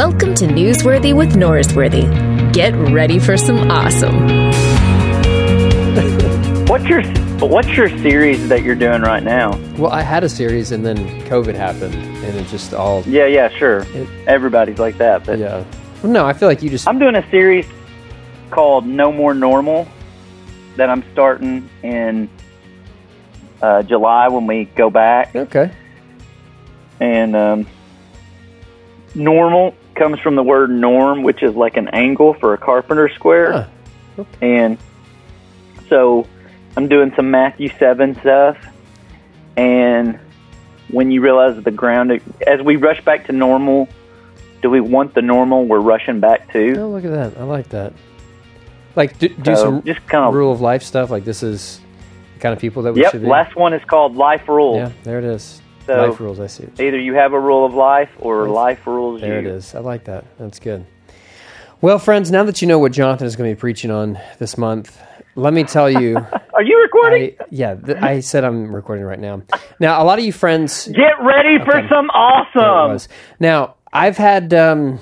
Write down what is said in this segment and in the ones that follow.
Welcome to Newsworthy with Norsworthy. Get ready for some awesome. What's your What's your series that you're doing right now? Well, I had a series and then COVID happened, and it just all. Yeah, yeah, sure. It- Everybody's like that, but Yeah. Well, no, I feel like you just. I'm doing a series called No More Normal that I'm starting in uh, July when we go back, Okay. and um, normal comes from the word norm, which is like an angle for a carpenter square. Huh. And so I'm doing some Matthew 7 stuff. And when you realize that the ground, as we rush back to normal, do we want the normal we're rushing back to? Oh, look at that. I like that. Like, do, do So, some just kind of- rule of life stuff. Like, this is the kind of people that we Yep, should be. last one is called Life Rules. Yeah, there it is. So- life rules, I see. it. Either you have a rule of life or Yes. life rules There you. it is. I like that. That's good. Well, friends, now that you know what Jonathan is going to be preaching on this month, let me tell you. Are you recording? I, yeah, th- I said I'm recording right now. Now, a lot of you friends Get ready for some There awesome. Now, I've had um,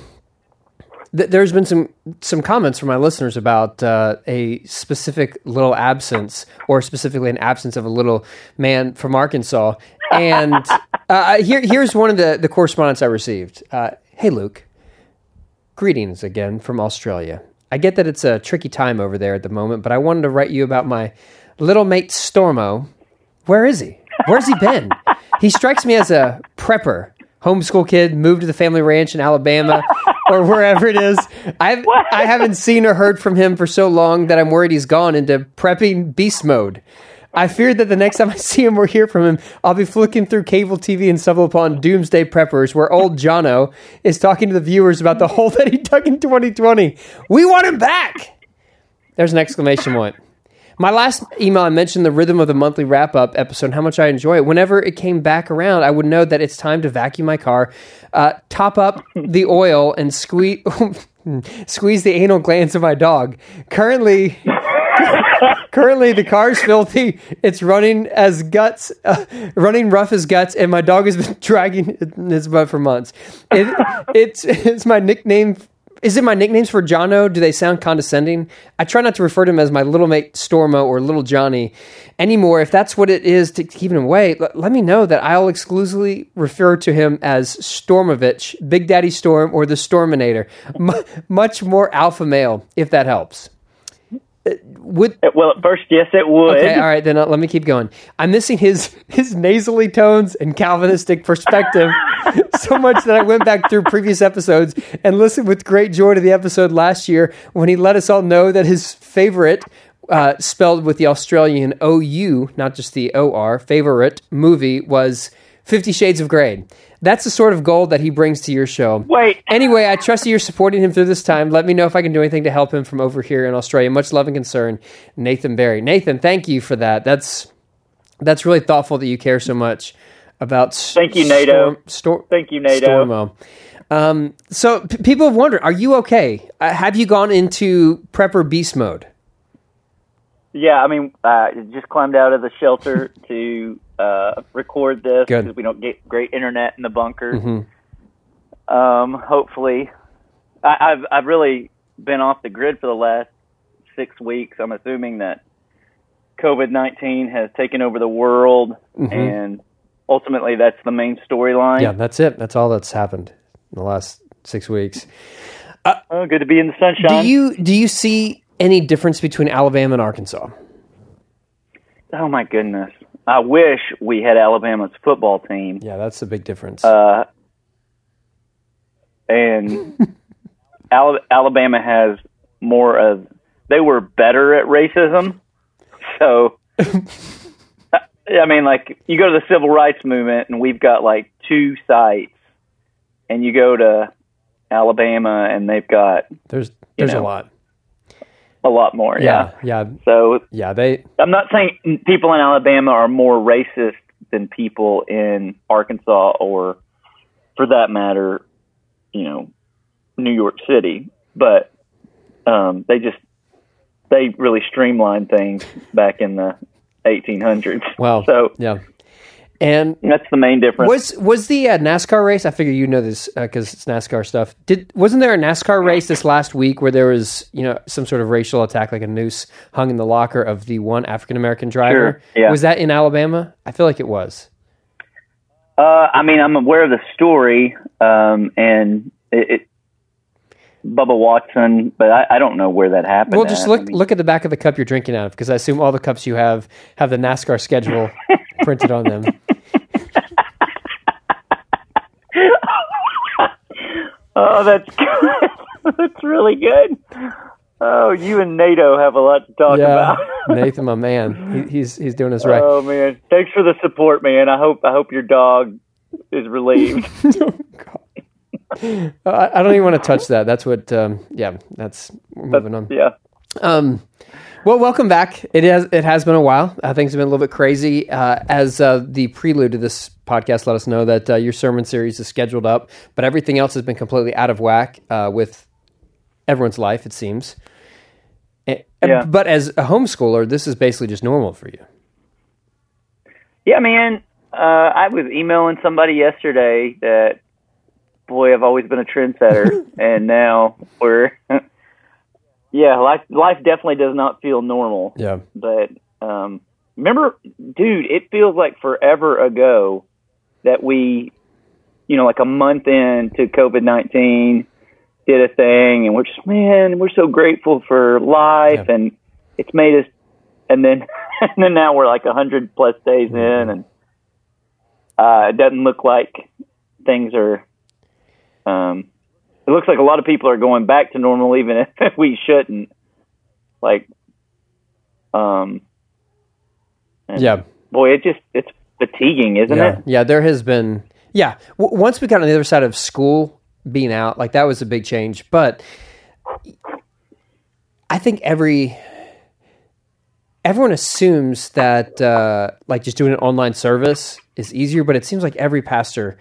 th- there's been some some comments from my listeners about uh, a specific little absence, or specifically an absence of a little man from Arkansas. And uh, here here's one of the the correspondence I received. Uh, hey, Luke. Greetings again from Australia. I get that it's a tricky time over there at the moment, but I wanted to write you about my little mate Stormo. Where is he? Where's he been? he strikes me as a prepper, homeschool kid, moved to the family ranch in Alabama or wherever it is. I've, I haven't seen or heard from him for so long that I'm worried he's gone into prepping beast mode. I fear that the next time I see him or hear from him, I'll be flicking through cable TV and stumble upon Doomsday Preppers, where old Jono is talking to the viewers about the hole that he dug in 2020. We want him back! There's an exclamation point. My last email, I mentioned the rhythm of the monthly wrap up episode, and how much I enjoy it. Whenever it came back around, I would know that it's time to vacuum my car, uh, top up the oil, and squeeze squeeze the anal glands of my dog. Currently, currently the car's filthy. It's running as guts, uh, running rough as guts, and my dog has been dragging his butt for months. It, it's it's my nickname. Is it my nicknames for Jono? Do they sound condescending? I try not to refer to him as my little mate Stormo or little Johnny anymore. If that's what it is to keep him away, let, let me know that I'll exclusively refer to him as Stormovich, Big Daddy Storm, or the Storminator. M- much more alpha male, if that helps. Would Well, at first, yes, it would. Okay, all right, then uh, let me keep going. I'm missing his his nasally tones and Calvinistic perspective so much that I went back through previous episodes and listened with great joy to the episode last year when he let us all know that his favorite, uh, spelled with the Australian OU, not just the OR, favorite movie was Fifty Shades of Grey. That's the sort of gold that he brings to your show. Wait. Anyway, I trust that you're supporting him through this time. Let me know if I can do anything to help him from over here in Australia. Much love and concern, Nathan Barry. Nathan, thank you for that. That's that's really thoughtful that you care so much about. Thank you, NATO. Storm, Stor- Thank you, NATO. Stormo. Um, so p- people have wondered: Are you okay? Uh, have you gone into prepper beast mode? Yeah, I mean, uh, just climbed out of the shelter to uh, record this because we don't get great internet in the bunker. Mhm. Um, hopefully, I, I've I've really been off the grid for the last six weeks. I'm assuming that COVID nineteen has taken over the world, and ultimately, that's the main storyline. Yeah, that's it. That's all that's happened in the last six weeks. Oh, good to be in the sunshine. Do you do you see any difference between Alabama and Arkansas? oh my goodness! I wish we had Alabama's football team. Yeah, that's a big difference. Uh, and Alabama has more of they were better at racism. So I mean like you go to the civil rights movement and we've got like two sites and you go to Alabama and they've got there's there's know, a lot. A lot more. Yeah, Yeah. yeah, So yeah. They I'm not saying people in Alabama are more racist than people in Arkansas or, for that matter, you know, New York City. But um, they just they really streamlined things back in the 1800s. well, So yeah. And That's the main difference. was was the uh, NASCAR race? I figure you know this because it's NASCAR stuff. Did wasn't there a NASCAR race this last week where there was you know some sort of racial attack, like a noose hung in the locker of the one African American driver? Sure, yeah. Was that in Alabama? I feel like it was. Uh, I mean, I'm aware of the story, um, and it, it Bubba Watson, but I, I don't know where that happened. Well, just at. look I mean, look at the back of the cup you're drinking out of, because I assume all the cups you have have the NASCAR schedule printed on them. Oh, that's good. that's really good. Oh, you and NATO have a lot to talk Yeah, about. Nathan, my man, he, he's he's doing us right. Oh man, thanks for the support, man. I hope I hope your dog is relieved. I, I don't even want to touch that. That's what. Um, yeah, that's we're moving on. yeah. Um, well, welcome back. It has it has been a while. Uh, things have been a little bit crazy. Uh, as uh, the prelude to this podcast, let us know that uh, your sermon series is scheduled up, but everything else has been completely out of whack uh, with everyone's life. It seems. Eh, Yeah. But as a homeschooler, this is basically just normal for you. Yeah, man. Uh, I was emailing somebody yesterday that, boy, I've always been a trendsetter, and now we're, yeah, life life definitely does not feel normal. Yeah. But um, remember, dude, it feels like forever ago that we, you know, like a month into COVID nineteen, did a thing, and we're just man, we're so grateful for life, Yeah. and it's made us. And then, and then now we're like a hundred plus days in, and uh, it doesn't look like things are. Um, it looks like a lot of people are going back to normal, even if we shouldn't. Like, um, Yeah. boy, it just it's fatiguing, isn't yeah, it? yeah. There has been, yeah. W- once we got on the other side of school being out, like that was a big change. But I think every everyone assumes that uh, like just doing an online service is easier, but it seems like every pastor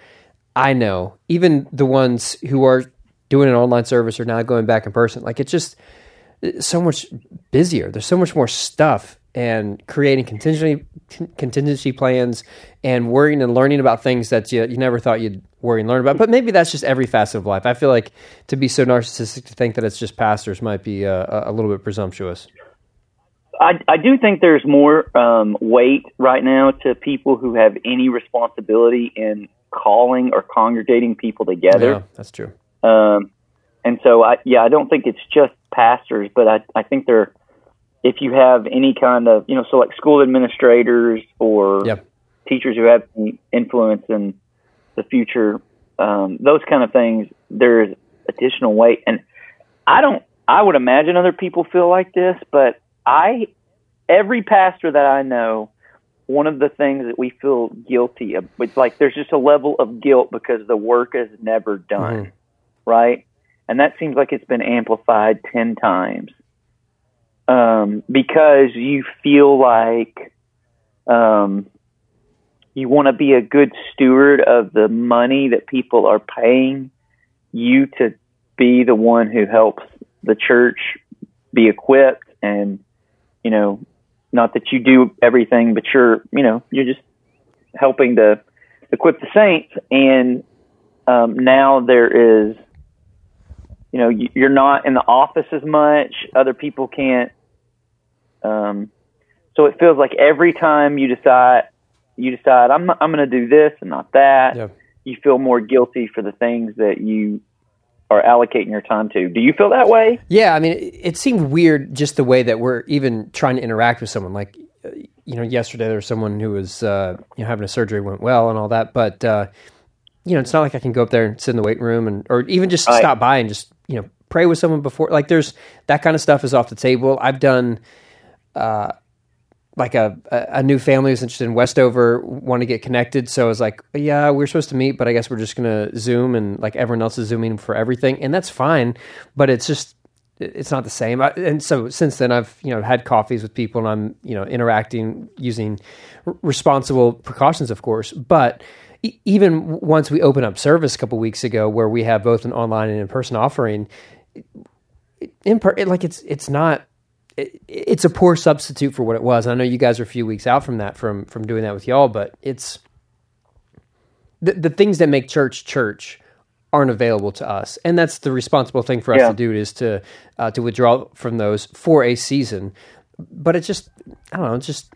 I know, even the ones who are doing an online service or now going back in person. Like it's just so much busier. There's so much more stuff and creating contingency contingency plans and worrying and learning about things that you, you never thought you'd worry and learn about. But maybe that's just every facet of life. I feel like to be so narcissistic to think that it's just pastors might be uh, a, a little bit presumptuous. I I do think there's more um, weight right now to people who have any responsibility in calling or congregating people together. Yeah, that's true. Um, and so I, yeah, I don't think it's just pastors, but I, I think there, if you have any kind of, you know, so like school administrators or Yep. teachers who have influence in the future, um, those kind of things, there's additional weight. And I don't, I would imagine other people feel like this, but I, every pastor that I know, one of the things that we feel guilty of, it's like there's just a level of guilt because the work is never done, right? And that seems like it's been amplified 10 times. Um, because you feel like um, you want to be a good steward of the money that people are paying you to be the one who helps the church be equipped and, you know, not that you do everything, but you're, you know, you're just helping to equip the saints. And um, now there is, you know, you- you're not in the office as much. Other people can't. Um, so it feels like every time you decide, you decide I'm I'm going to do this and not that. Yeah. You feel more guilty for the things that you are allocating your time to. Do you feel that way? Yeah, I mean, it, it seemed weird just the way that we're even trying to interact with someone. Like, you know, yesterday there was someone who was, uh, you know, having a surgery went well and all that, but uh, you know, it's not like I can go up there and sit in the weight room and, or even just Right. stop by and just, you know, pray with someone before. Like, there's that kind of stuff is off the table. I've done, uh, like a, a new family who's interested in Westover, want to get connected. So I was like, yeah, we're supposed to meet, but I guess we're just gonna Zoom and like everyone else is zooming for everything, and that's fine. But it's just it's not the same. And so since then, I've you know had coffees with people, and I'm you know interacting using responsible precautions, of course. But e- even once we open up service a couple weeks ago, where we have both an online and in person offering, in per, it, like it's it's not it, it's a poor substitute for what it was. I know you guys are a few weeks out from that from from doing that with y'all, but it's the, the things that make church church aren't available to us, and that's the responsible thing for us Yeah. to do is to uh, to withdraw from those for a season. But it's just I don't know. It's just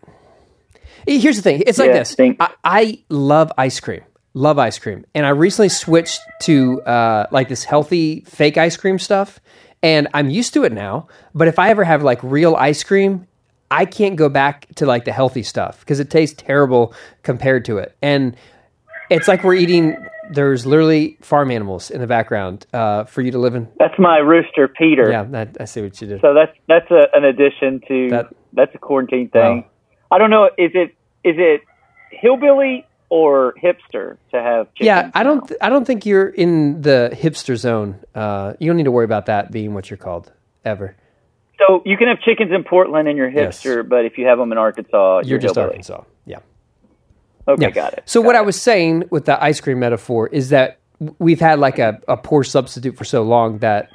here's the thing. It's like Yeah, this. I, I love ice cream. Love ice cream, and I recently switched to uh, like this healthy fake ice cream stuff, and I'm used to it now. But if I ever have like real ice cream, I can't go back to like the healthy stuff because it tastes terrible compared to it. And it's like we're eating. There's literally farm animals in the background uh, for you to live in. That's my rooster, Peter. Yeah, that, I see what you did. So that's that's a, an addition to That- that's a quarantine thing. Wow. I don't know. Is it is it hillbilly or hipster to have? Chickens Yeah, I don't. Th- I don't think you're in the hipster zone. Uh, you don't need to worry about that being what you're called ever. So you can have chickens in Portland and you're Yes. hipster, but if you have them in Arkansas, You're you're, just hillbilly. Arkansas. Yeah. Okay, Yeah. got it. So Got what it. I was saying with the ice cream metaphor is that we've had like a, a poor substitute for so long that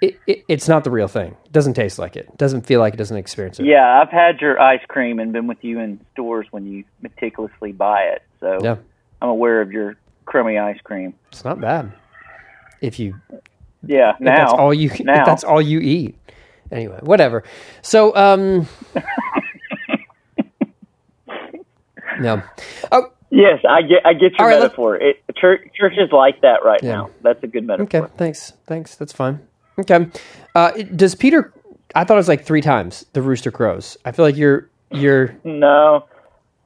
it, it, it's not the real thing. It doesn't taste like it. Doesn't feel like it. Doesn't experience it. Yeah, I've had your ice cream and been with you in stores when you meticulously buy it. So Yeah. I'm aware of your crummy ice cream. It's not bad. If you Yeah, if now that's all you if now. that's all you eat. Anyway, whatever. So um No. Oh, Yes, I get I get your right, metaphor. It, church, church is like that right Yeah. now. That's a good metaphor. Okay, thanks. Thanks. That's fine. Okay. Uh, does Peter? I thought it was like three times the rooster crows. I feel like you're you're. No,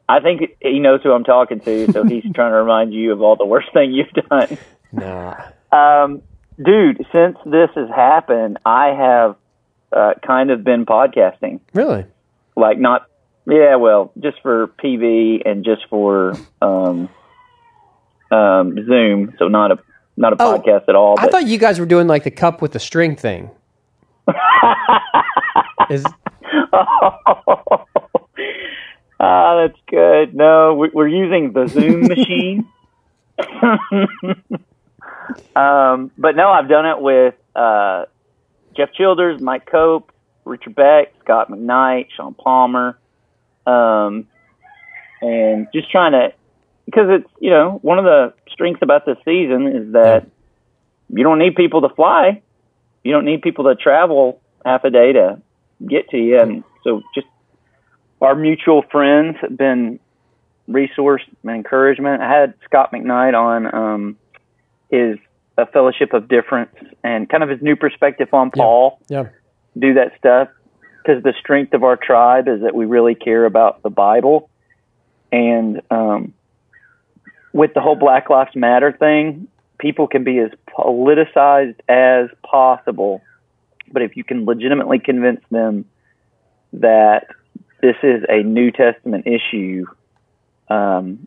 I think he knows who I'm talking to, so he's trying to remind you of all the worst thing you've done. Nah. Um, dude, since this has happened, I have uh, kind of been podcasting. Really? Like not, yeah, well, just for PV and just for um, um, Zoom. So not a not a Oh, podcast at all. I thought you guys were doing like the cup with the string thing. Is Ah, that's good. No, we- we're using the Zoom machine. um, but no, I've done it with uh, Jeff Childers, Mike Cope, Richard Beck, Scot McKnight, Sean Palmer, um, and just trying to because it's you know one of the strengths about this season is that you don't need people to fly, you don't need people to travel half a day to get to you, and so just our mutual friends have been resource and encouragement. I had Scot McKnight on um, his a fellowship of difference and kind of his new perspective on Paul. yeah. Do that stuff because the strength of our tribe is that we really care about the Bible, and um, with the whole Black Lives Matter thing, people can be as politicized as possible, but if you can legitimately convince them that this is a New Testament issue, um,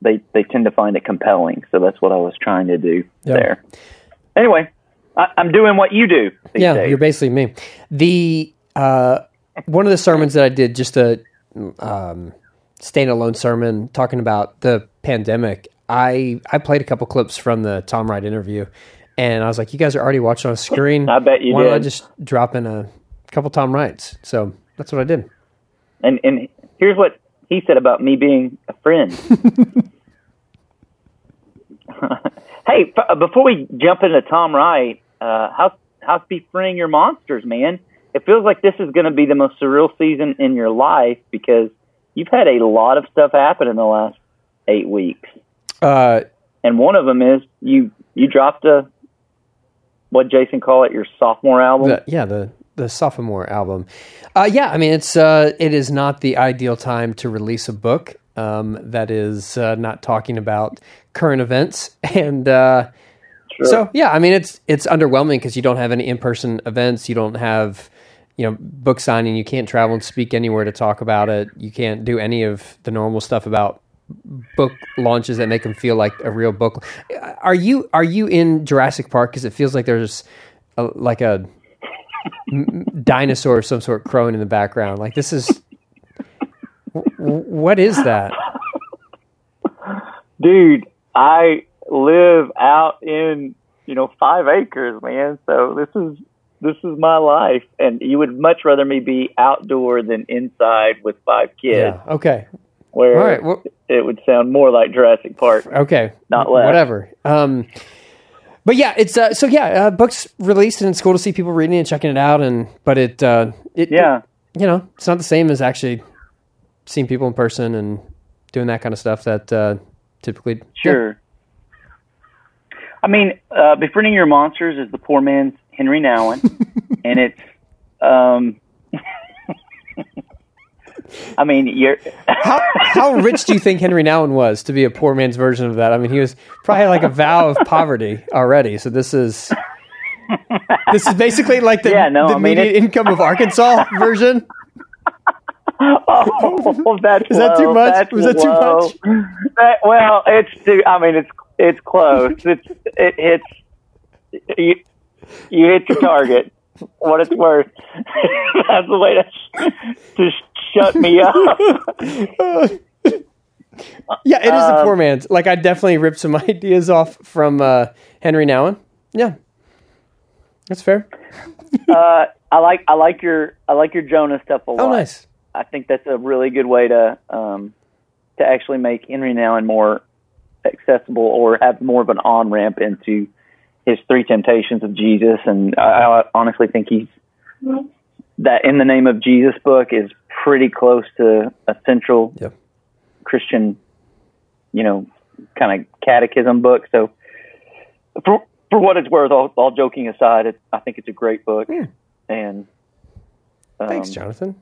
they they tend to find it compelling. So that's what I was trying to do Yeah. there. Anyway, I, I'm doing what you do. Yeah, days. you're basically me. The uh, one of the sermons that I did, just a um, standalone sermon talking about the pandemic. I I played a couple clips from the Tom Wright interview, and I was like, "You guys are already watching on screen. I bet you Why don't I just drop in a couple Tom Wrights?" So that's what I did. And and here's what he said about me being a friend. hey, f- before we jump into Tom Wright, uh, how's how's befriending your monsters, man? It feels like this is going to be the most surreal season in your life because you've had a lot of stuff happen in the last eight weeks, Uh, and one of them is you you dropped a what Jason call it your sophomore album. the, yeah, the the sophomore album. Uh, yeah, I mean it's uh, it is not the ideal time to release a book um, that is uh, not talking about current events, and uh, so yeah, I mean it's it's underwhelming because you don't have any in person events, you don't have you know book signing, you can't travel and speak anywhere to talk about it, you can't do any of the normal stuff about book launches that make them feel like a real book. Are you are you in Jurassic Park? Because it feels like there's a, like a dinosaur of some sort crowing in the background. Like this is w- what is that? dude, I live out in you know five acres, man. So this is this is my life, and you would much rather me be outdoor than inside with five kids. Yeah. Okay. where All right, well- it would sound more like Jurassic Park. Okay, Not less. Whatever. Um, but yeah, it's uh, so yeah. Uh, books released, and it's cool to see people reading and checking it out. And but it, uh, it, Yeah, you know, it's not the same as actually seeing people in person and doing that kind of stuff that uh, typically. sure. I mean, uh, befriending your monsters is the poor man's Henri Nouwen, and it's. Um, I mean, you're. How how rich do you think Henri Nouwen was to be a poor man's version of that? I mean, he was probably like a vow of poverty already. So this is this is basically like the, Yeah, no, the I mean, median it- income of Arkansas version. Oh, that's Is that too much? Was that too low. much? That- well, it's too. I mean, it's it's close. It's it hits. You, you hit your target. What it's worth. that's the way to to shut me up. Yeah, it is the Um, poor man's. Like I definitely ripped some ideas off from uh, Henri Nouwen. Yeah, that's fair. Uh, I like I like your I like your Jonah stuff a lot. Oh, nice. I think that's a really good way to um, to actually make Henri Nouwen more accessible or have more of an on ramp into his three temptations of Jesus. And I, I honestly think he's that in the name of Jesus book is pretty close to a central Yep. Christian, you know, kind of catechism book. So for for what it's worth, all, all joking aside, it, I think it's a great book. Yeah. And um, Thanks, Jonathan.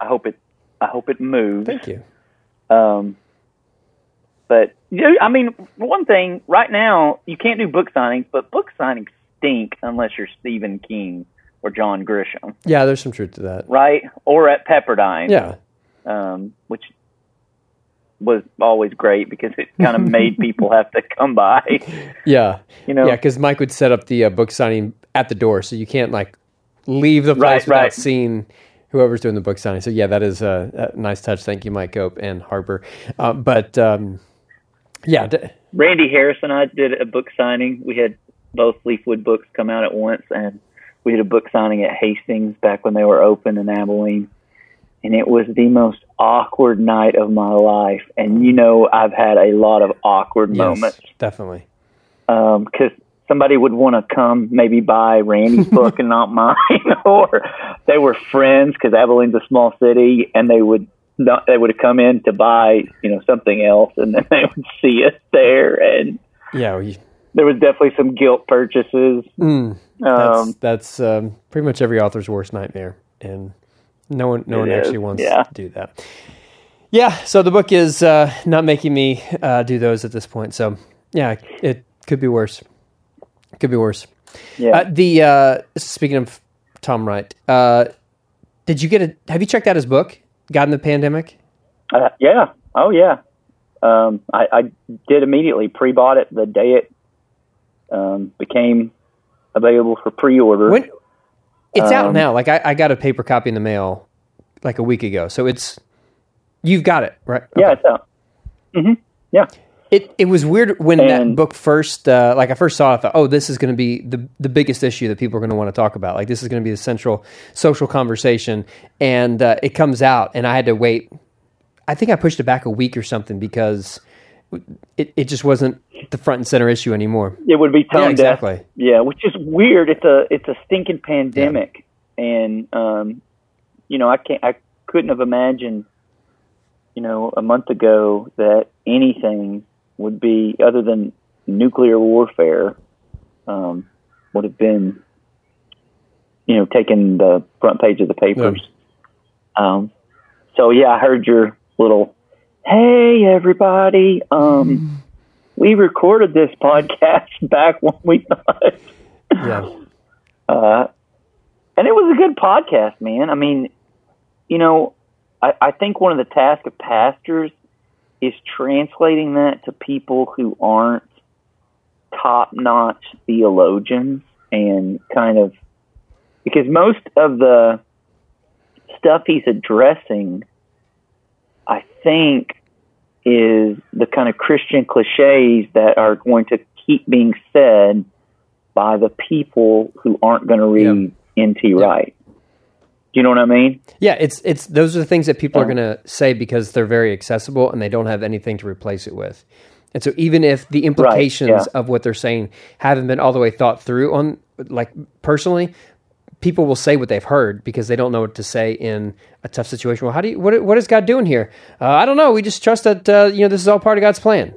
I hope it. I hope it moves. Thank you. Um, but you I mean, one thing, right now you can't do book signings, but book signings stink unless you're Stephen King or John Grisham, Yeah, there's some truth to that. right? Or at Pepperdine, Yeah, um, which was always great because it kind of made people have to come by. yeah, You know, yeah. Because Mike would set up the uh, book signing at the door, so you can't like leave the place Right, without right. seeing whoever's doing the book signing. So yeah, that is a, a nice touch. Thank you, Mike Cope and Harper. Uh, but um, yeah, Randy Harris and I did a book signing. We had both Leafwood books come out at once, and we did a book signing at Hastings back when they were open in Abilene. And it was the most awkward night of my life. And you know, I've had a lot of awkward yes, moments definitely. Um, because somebody would want to come maybe buy Randy's book and not mine, or they were friends because Abilene's a small city, and they would not, they would have come in to buy you know something else, and then they would see us there, and Yeah, we, there was definitely some guilt purchases. mm, that's Um, that's um, pretty much every author's worst nightmare, and no one no one is, actually wants yeah. to do that. Yeah, so the book is uh, not making me uh, do those at this point. So yeah, it could be worse. Could be worse. yeah, Uh, the uh, speaking of Tom Wright, uh, did you get a? Have you checked out his book, God and the Pandemic? uh, yeah, oh yeah. Um, I, I did immediately pre-bought it the day it um, became available for pre-order. When it's out Um, now. Like I, I got a paper copy in the mail like a week ago, so it's you've got it right. Yeah, it's out. Mm-hmm. Yeah. It it was weird when that book first uh, like I first saw it. I thought, oh, this is going to be the the biggest issue that people are going to want to talk about. Like this is going to be the central social conversation, and uh, it comes out, and I had to wait. I think I pushed it back a week or something because it it just wasn't the front and center issue anymore. It would be tone Yeah, deaf. exactly. Yeah, which is weird. It's a it's a stinking pandemic, and um, you know I can't I couldn't have imagined, you know, a month ago that anything would be other than nuclear warfare, um, would have been, you know, taking the front page of the papers. Um, so yeah, I heard your little, hey everybody, um, we recorded this podcast back when we thought, Yeah, uh, and it was a good podcast, man. I mean, you know, I, I think one of the tasks of pastors is translating that to people who aren't top notch theologians and kind of because most of the stuff he's addressing, I think, is the kind of Christian cliches that are going to keep being said by the people who aren't going to read N.T. Wright. You know what I mean? Yeah, it's it's those are the things that people are going to say because they're very accessible and they don't have anything to replace it with. And so even if the implications yeah. of what they're saying haven't been all the way thought through on like personally, people will say what they've heard because they don't know what to say in a tough situation. Well, how do you what what is God doing here? Uh, I don't know. We just trust that uh, you know this is all part of God's plan.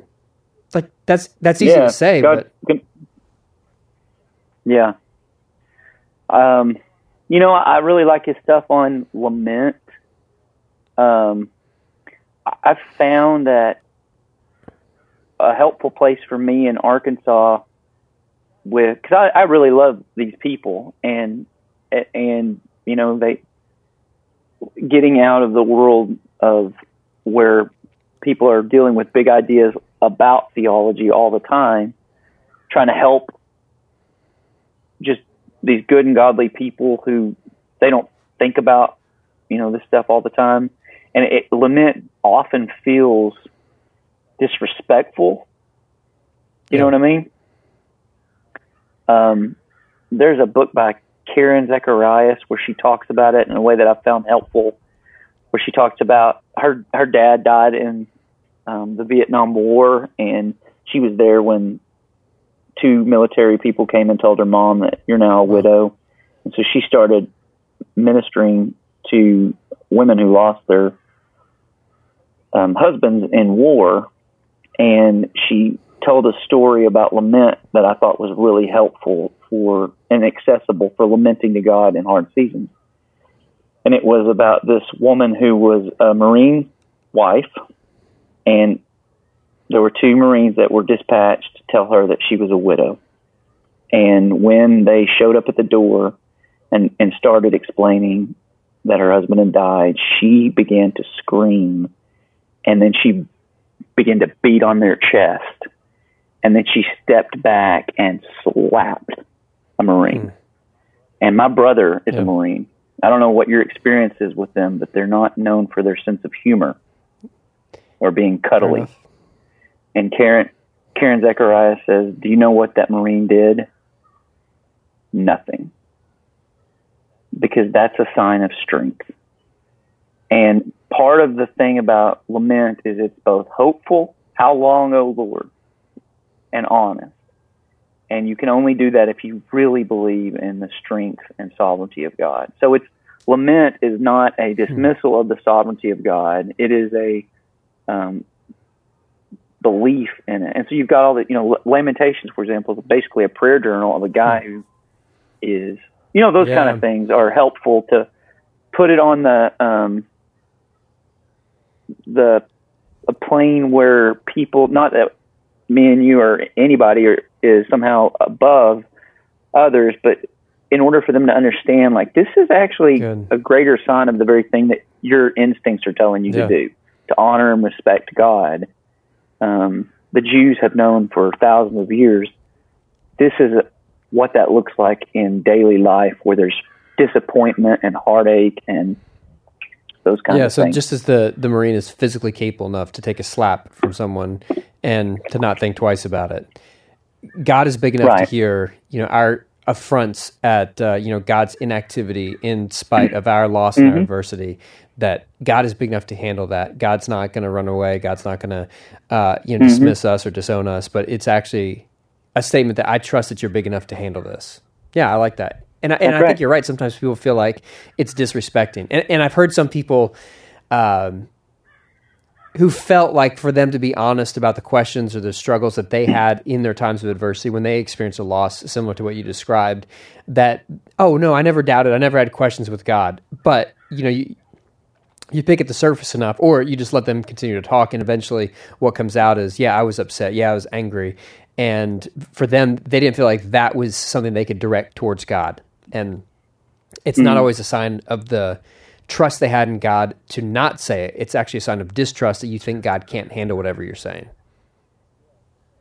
Like that's that's easy yeah, to say, God, but yeah. Um, you know, I really like his stuff on lament. Um, I've found that a helpful place for me in Arkansas with because I, I really love these people and and you know they getting out of the world of where people are dealing with big ideas about theology all the time, trying to help just these good and godly people who they don't think about you know this stuff all the time, and it, lament often feels disrespectful. You Yeah. know what I mean? Um, there's a book by Karen Zacharias where she talks about it in a way that I found helpful. Where she talks about her her dad died in um, the Vietnam War, and she was there when two military people came and told her mom that you're now a widow, and so she started ministering to women who lost their um, husbands in war, and she told a story about lament that I thought was really helpful for and accessible for lamenting to God in hard seasons. And it was about this woman who was a Marine wife, and there were two Marines that were dispatched tell her that she was a widow. And when they showed up at the door and, and started explaining that her husband had died, she began to scream. And then she began to beat on their chest. And then she stepped back and slapped a Marine. Hmm. And my brother is Yeah. a Marine. I don't know what your experience is with them, but they're not known for their sense of humor or being cuddly. And Karen Karen Zechariah says, "Do you know what that Marine did? Nothing. Because that's a sign of strength. And part of the thing about lament is it's both hopeful, how long, O Lord, and honest. And you can only do that if you really believe in the strength and sovereignty of God. So it's lament is not a dismissal of the sovereignty of God. It is a um, belief in it. And so you've got all the, you know, Lamentations, for example, is basically a prayer journal of a guy who is, you know, those Yeah. kind of things are helpful to put it on the, um, the, a plane where people, not that me and you or anybody are, is somehow above others, but in order for them to understand, like, this is actually Good. a greater sign of the very thing that your instincts are telling you Yeah. to do, to honor and respect God. Um, the Jews have known for thousands of years this is what that looks like in daily life where there's disappointment and heartache and those kinds of things. yeah, of so things. just as the the marine is physically capable enough to take a slap from someone and to not think twice about it, God is big enough Right. to hear you know our affronts at uh, you know God's inactivity in spite of our loss and our adversity. That God is big enough to handle that. God's not going to run away. God's not going to uh, you know dismiss us or disown us. But it's actually a statement that I trust that you're big enough to handle this. Yeah, I like that. And I, and I think you're right. Sometimes people feel like it's disrespecting, and, and I've heard some people um, who felt like for them to be honest about the questions or the struggles that they had in their times of adversity when they experienced a loss similar to what you described. That oh no, I never doubted. I never had questions with God, but you know you. You pick at the surface enough, or you just let them continue to talk, and eventually, what comes out is, "Yeah, I was upset. Yeah, I was angry," and for them, they didn't feel like that was something they could direct towards God, and it's not mm. always a sign of the trust they had in God to not say it. It's actually a sign of distrust that you think God can't handle whatever you're saying.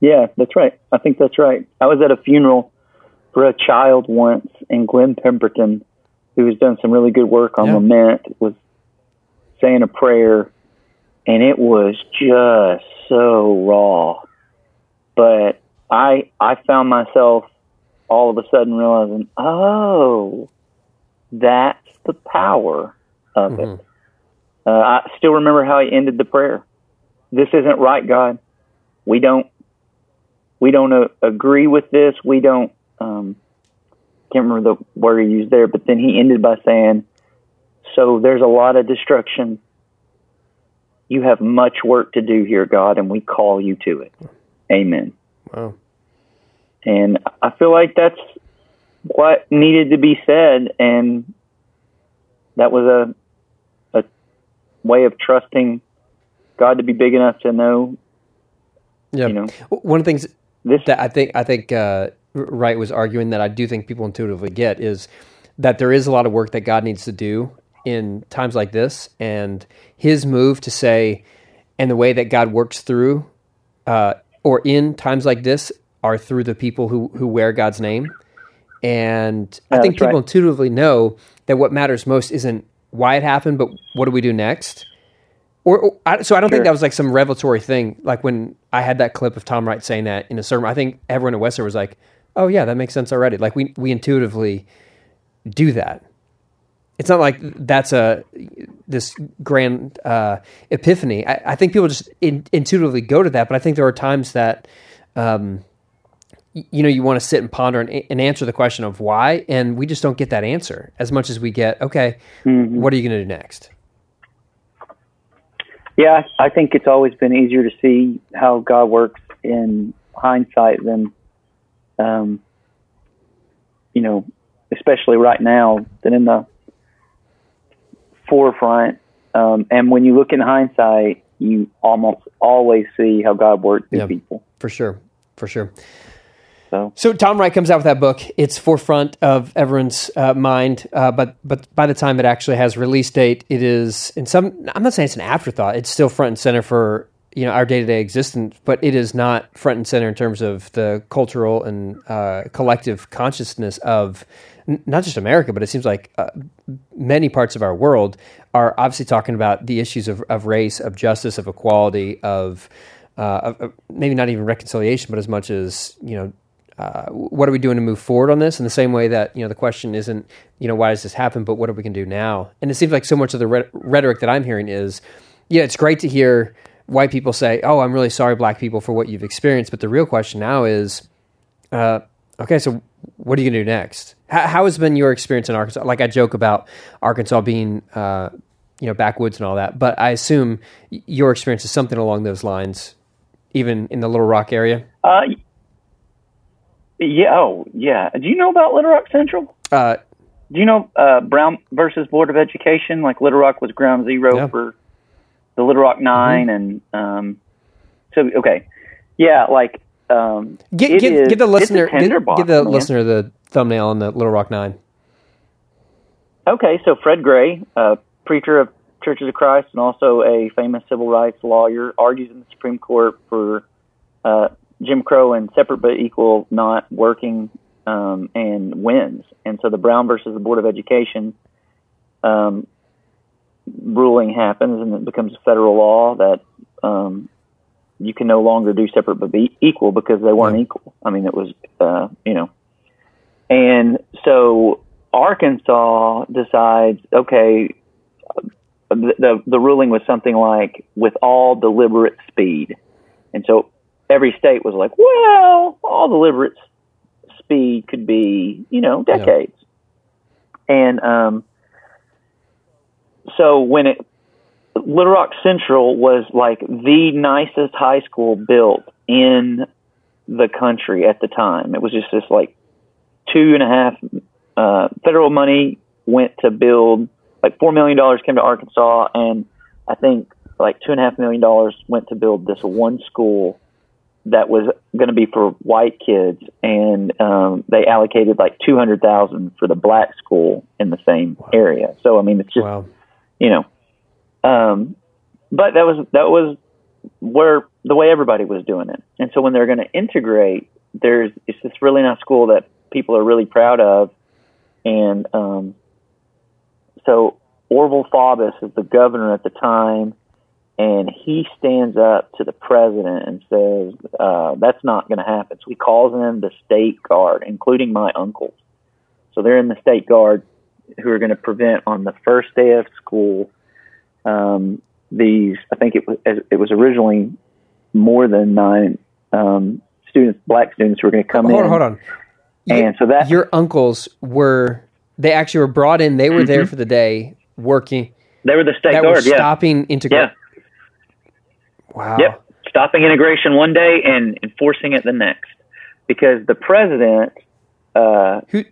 Yeah, that's right. I think that's right. I was at a funeral for a child once in Glenn Pemberton who has done some really good work on Yeah. lament, was saying a prayer, and it was just so raw. But I I found myself all of a sudden realizing, oh, That's the power of it. Uh, I still remember how he ended the prayer. This isn't right, God. We don't we don't uh, agree with this. We don't. Um, can't remember the word he used there, but then he ended by saying, "So there's a lot of destruction. You have much work to do here, God, and we call you to it." Amen. Wow. And I feel like that's what needed to be said, and that was a way of trusting God to be big enough to know. Yeah. You know, One of the things this that I think I think uh, Wright was arguing that I do think people intuitively get is that there is a lot of work that God needs to do in times like this, and His move to say, and the way that God works through uh, or in times like this are through the people who who wear God's name, and I think people right. intuitively know that what matters most isn't why it happened, but what do we do next. Or, or I, so I don't think that was like some revelatory thing. Like when I had that clip of Tom Wright saying that in a sermon, I think everyone at Western was like, "Oh yeah, that makes sense already." Like we we intuitively do that. It's not like that's a this grand uh, epiphany. I, I think people just in, intuitively go to that, but I think there are times that um, you know you want to sit and ponder and, and answer the question of why, and we just don't get that answer as much as we get. Okay, what are you going to do next? Yeah, I think it's always been easier to see how God works in hindsight than, um, you know, especially right now than in the forefront. Um, and when you look in hindsight, you almost always see how God works through Yeah. people. For sure, for sure. So So Tom Wright comes out with that book. It's forefront of everyone's uh, mind, uh, but but by the time it actually has release date, it is in some. I'm not saying it's an afterthought. It's still front and center for you know our day to day existence, but it is not front and center in terms of the cultural and uh, collective consciousness of n- not just America, but it seems like uh, many parts of our world are obviously talking about the issues of, of race, of justice, of equality, of, uh, of, of maybe not even reconciliation, but as much as you know uh, what are we doing to move forward on this? In the same way that you know the question isn't you know why does this happen but what are we can do now? And it seems like so much of the rhet- rhetoric that i'm hearing is yeah it's great to hear white people say oh i'm really sorry black people for what you've experienced but the real question now is uh, okay so what are you going to do next? How, how has been your experience in arkansas? Like i joke about arkansas being uh, you know backwoods and all that but i assume your experience is something along those lines even in the little rock area? Uh, yeah. Oh, yeah. Do you know about Little Rock Central? uh, Do you know uh, Brown versus Board of Education? Like Little Rock was ground zero Yeah. for the Little Rock 9 and um, so okay, yeah. Like um, Get, is- give the listener give the man. listener the thumbnail on the Little Rock Nine. Okay, so Fred Gray, a preacher of Churches of Christ and also a famous civil rights lawyer, argues in the Supreme Court for uh, Jim Crow and separate but equal not working um, and wins. And so the Brown versus the Board of Education um, ruling happens and it becomes a federal law that um, you can no longer do separate but be equal because they weren't equal. I mean, it was, uh, you know. And so Arkansas decides, okay, the, the the ruling was something like with all deliberate speed, and so every state was like, well, all the s- speed could be, you know, decades, and um, so when it Little Rock Central was like the nicest high school built in the country at the time. It was just this like two and a half uh, federal money went to build like four million dollars came to Arkansas, and I think like two and a half million dollars went to build this one school that was going to be for white kids, and um, they allocated like two hundred thousand for the black school in the same area. So I mean, it's just Wow. you know, um, but that was that was where the way everybody was doing it. And so when they're going to integrate, there's it's this really nice school that people are really proud of, and um, so Orval Faubus is the governor at the time, and he stands up to the president and says, uh, "That's not going to happen." So he calls in the state guard, including my uncles. So they're in the state guard who are going to prevent on the first day of school um, these. I think it was it was originally more than nine um, students, black students, who were going to come hold in. on, hold on. And so that Your uncles were they actually were brought in. They were there for the day working. they were the state That guard. Yeah, stopping yeah, integration. Wow. yep. Stopping integration one day and enforcing it the next, because the president uh, Who?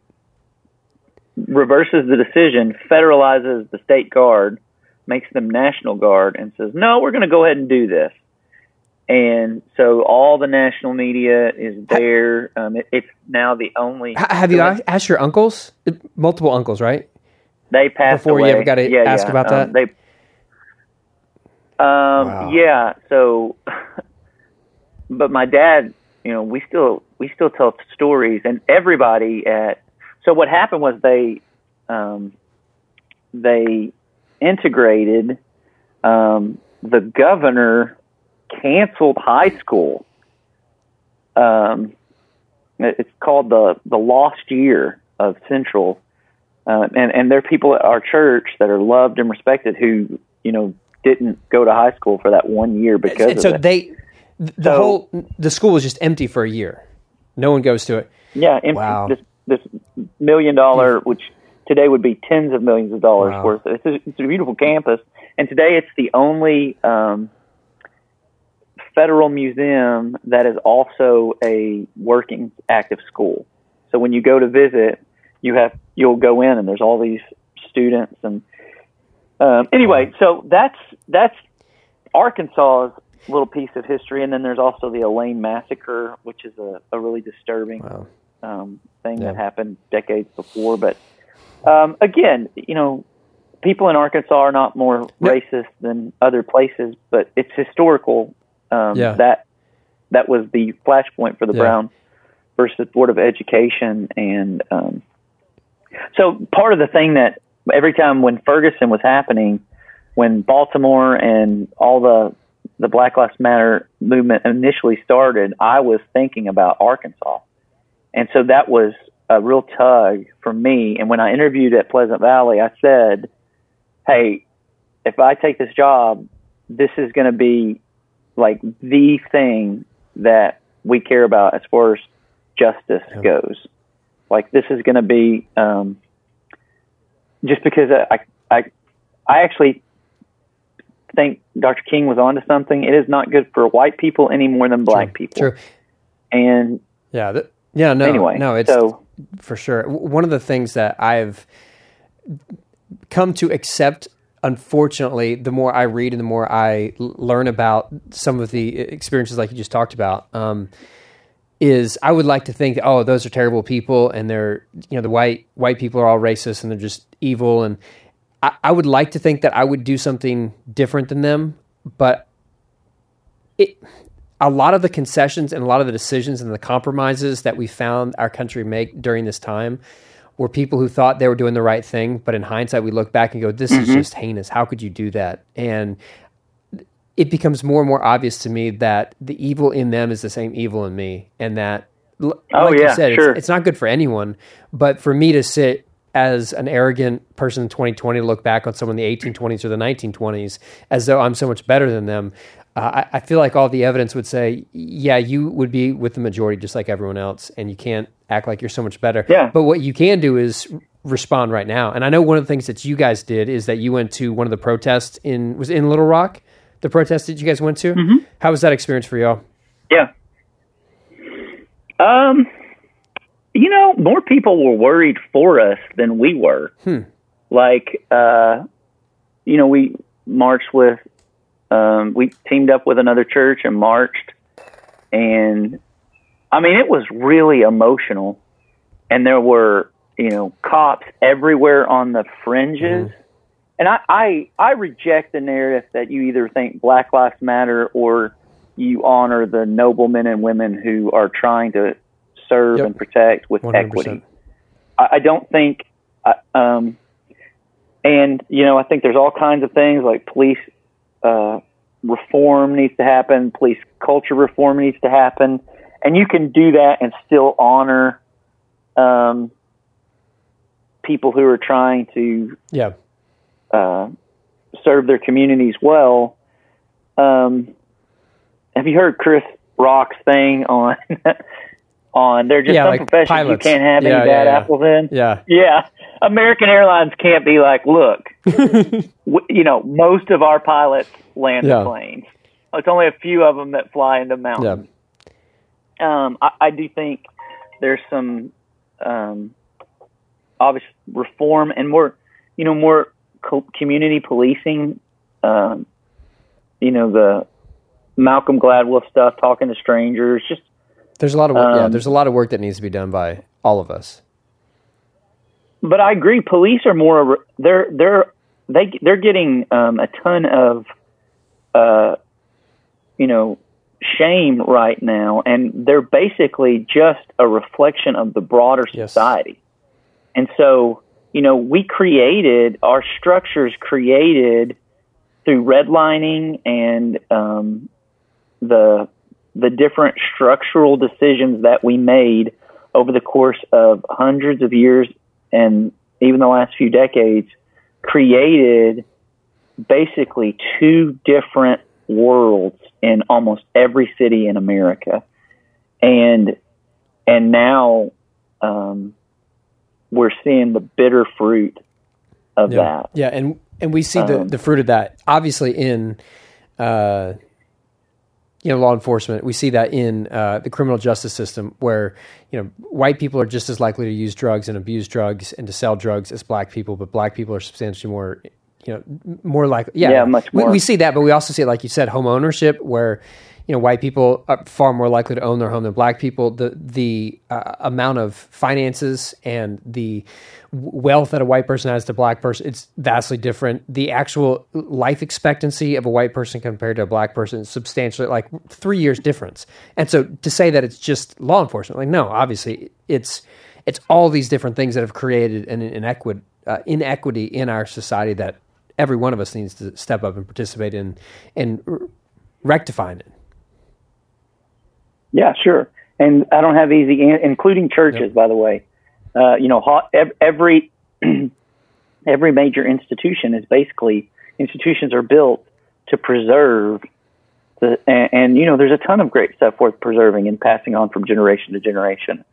reverses the decision, federalizes the state guard, makes them national guard, and says, "No, we're going to go ahead and do this." And so all the national media is there. Um, it, it's now the only. Have you a- asked your uncles? Multiple uncles, right? They passed before you ever got to Yeah, ask yeah. about Um, that? They. Um. Wow. Yeah. So, but my dad, you know, we still we still tell stories, and everybody at. So what happened was they, um, they integrated. Um, the governor canceled high school. Um, it's called the the lost year of Central, uh, and and there are people at our church that are loved and respected who you know didn't go to high school for that one year because And so of it. they, the So- whole the school was just empty for a year. No one goes to it. yeah, empty, Wow. this this million dollar, which today would be tens of millions of dollars Wow. worth. It's a, it's a beautiful campus, and today it's the only um, federal museum that is also a working active school. So when you go to visit, you have you'll go in and there's all these students and um, anyway. So that's that's Arkansas's little piece of history, and then there's also the Elaine massacre, which is a, a really disturbing Wow. um, thing Yeah. that happened decades before. But um, again, you know, people in Arkansas are not more No. racist than other places, but it's historical. Um, Yeah. That that was the flashpoint for the Yeah. Brown versus Board of Education, and um, so part of the thing that every time when Ferguson was happening, when Baltimore and all the the Black Lives Matter movement initially started, I was thinking about Arkansas. And so that was a real tug for me. And when I interviewed at Pleasant Valley, I said, Hey, if I take this job, this is going to be like the thing that we care about as far as justice goes. Like this is going to be, um, just because I, I, I actually think Dr. King was onto something. It is not good for white people any more than black people. True. And Yeah. th- yeah. No. anyway, No. It's so for sure. One of the things that I've come to accept, unfortunately, the more I read and the more I l- learn about some of the experiences like you just talked about, um, is I would like to think, oh, those are terrible people, and they're you know the white white people are all racist and they're just evil, and I, I would like to think that I would do something different than them, but it a lot of the concessions and a lot of the decisions and the compromises that we found our country make during this time were people who thought they were doing the right thing, but in hindsight, we look back and go, "This is mm-hmm. just heinous. How could you do that?" And it becomes more and more obvious to me that the evil in them is the same evil in me, and that, Oh, like yeah, you said, sure. it's, it's not good for anyone. But for me to sit as an arrogant person in 2020 to look back on someone in the 1820s or the 1920s as though I'm so much better than them, uh, I, I feel like all the evidence would say, yeah, you would be with the majority just like everyone else, and you can't act like you're so much better. Yeah. But what you can do is respond right now. And I know one of the things that you guys did is that you went to one of the protests in was in Little Rock, the protest that you guys went to. Mm-hmm. How was that experience for y'all? Yeah. Um, you know, more people were worried for us than we were. Like, uh, you know, we marched with, um, we teamed up with another church and marched, and I mean, it was really emotional, and there were, you know, cops everywhere on the fringes. And I, I, I reject the narrative that you either think Black Lives Matter or you honor the noble men and women who are trying to serve Yep. and protect with 100%. equity. I, I don't think, um, and you know, I think there's all kinds of things like police uh, reform needs to happen, police culture reform needs to happen, and you can do that and still honor um, people who are trying to Yeah. Uh, serve their communities well. Um, have you heard Chris Rock's thing on on there are just Yeah, some like professions pilots. you can't have Yeah, any bad yeah. apples in? Yeah. Yeah, American Airlines can't be like, look, w- you know, most of our pilots land the planes. It's only a few of them that fly into mountains. Yeah. Um, I, I do think there's some um, obvious reform and more, you know, more community policing. Um, you know, the Malcolm Gladwell stuff, talking to strangers, just There's a lot of work, yeah, Um, there's a lot of work that needs to be done by all of us. but I agree. Police are more. They're they're they they're getting um, a ton of, uh, you know, shame right now, and they're basically just a reflection of the broader Yes. society. And so, you know, we created our structures created through redlining and um, the the different structural decisions that we made over the course of hundreds of years and even the last few decades created basically two different worlds in almost every city in America. And and now um, we're seeing the bitter fruit of Yeah. that. Yeah, and and we see the, Um, the fruit of that obviously in uh, you know law enforcement. We see that in uh, the criminal justice system, where you know white people are just as likely to use drugs and abuse drugs and to sell drugs as black people, but black people are substantially more you know more like yeah, Yeah, much We, more. we see that, but we also see it like you said, home ownership, where you know white people are far more likely to own their home than black people. The the uh, amount of finances and the wealth that a white person has to a black person it's vastly different. The actual life expectancy of a white person compared to a black person is substantially like three years difference. And so to say that it's just law enforcement, like no, obviously it's it's all these different things that have created an inequity uh, inequity in our society that every one of us needs to step up and participate in r- rectifying it. Yeah, sure. And I don't have easy, including churches, by the way. Uh, you know, every every major institution is basically institutions are built to preserve the, and, and you know, there's a ton of great stuff worth preserving and passing on from generation to generation.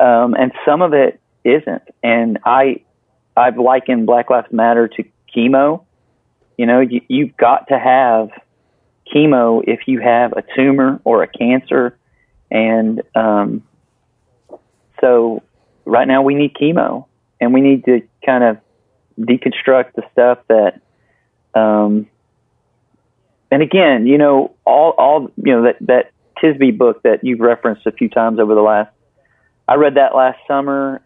Um, and some of it isn't. And I, I've likened Black Lives Matter to chemo. You know, you, you've got to have chemo if you have a tumor or a cancer and um, so right now we need chemo and we need to kind of deconstruct the stuff that um, and again you know all all you know that that tisby book that you've referenced a few times over the last i read that last summer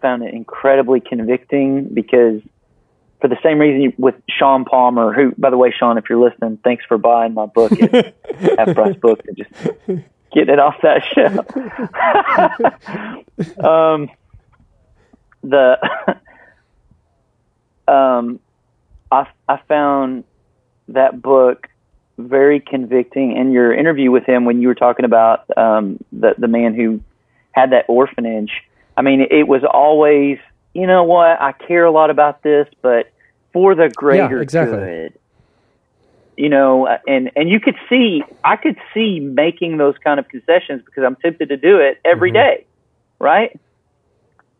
found it incredibly convicting because for the same reason with sean palmer who by the way sean if you're listening thanks for buying my book. Half price book. And just getting it off that shelf um the um I I found that book very convicting and your interview with him when you were talking about um the the man who had that orphanage. I mean it was always you know what? I care a lot about this but for the greater exactly. good you know and and you could see I could see making those kind of concessions because I'm tempted to do it every day right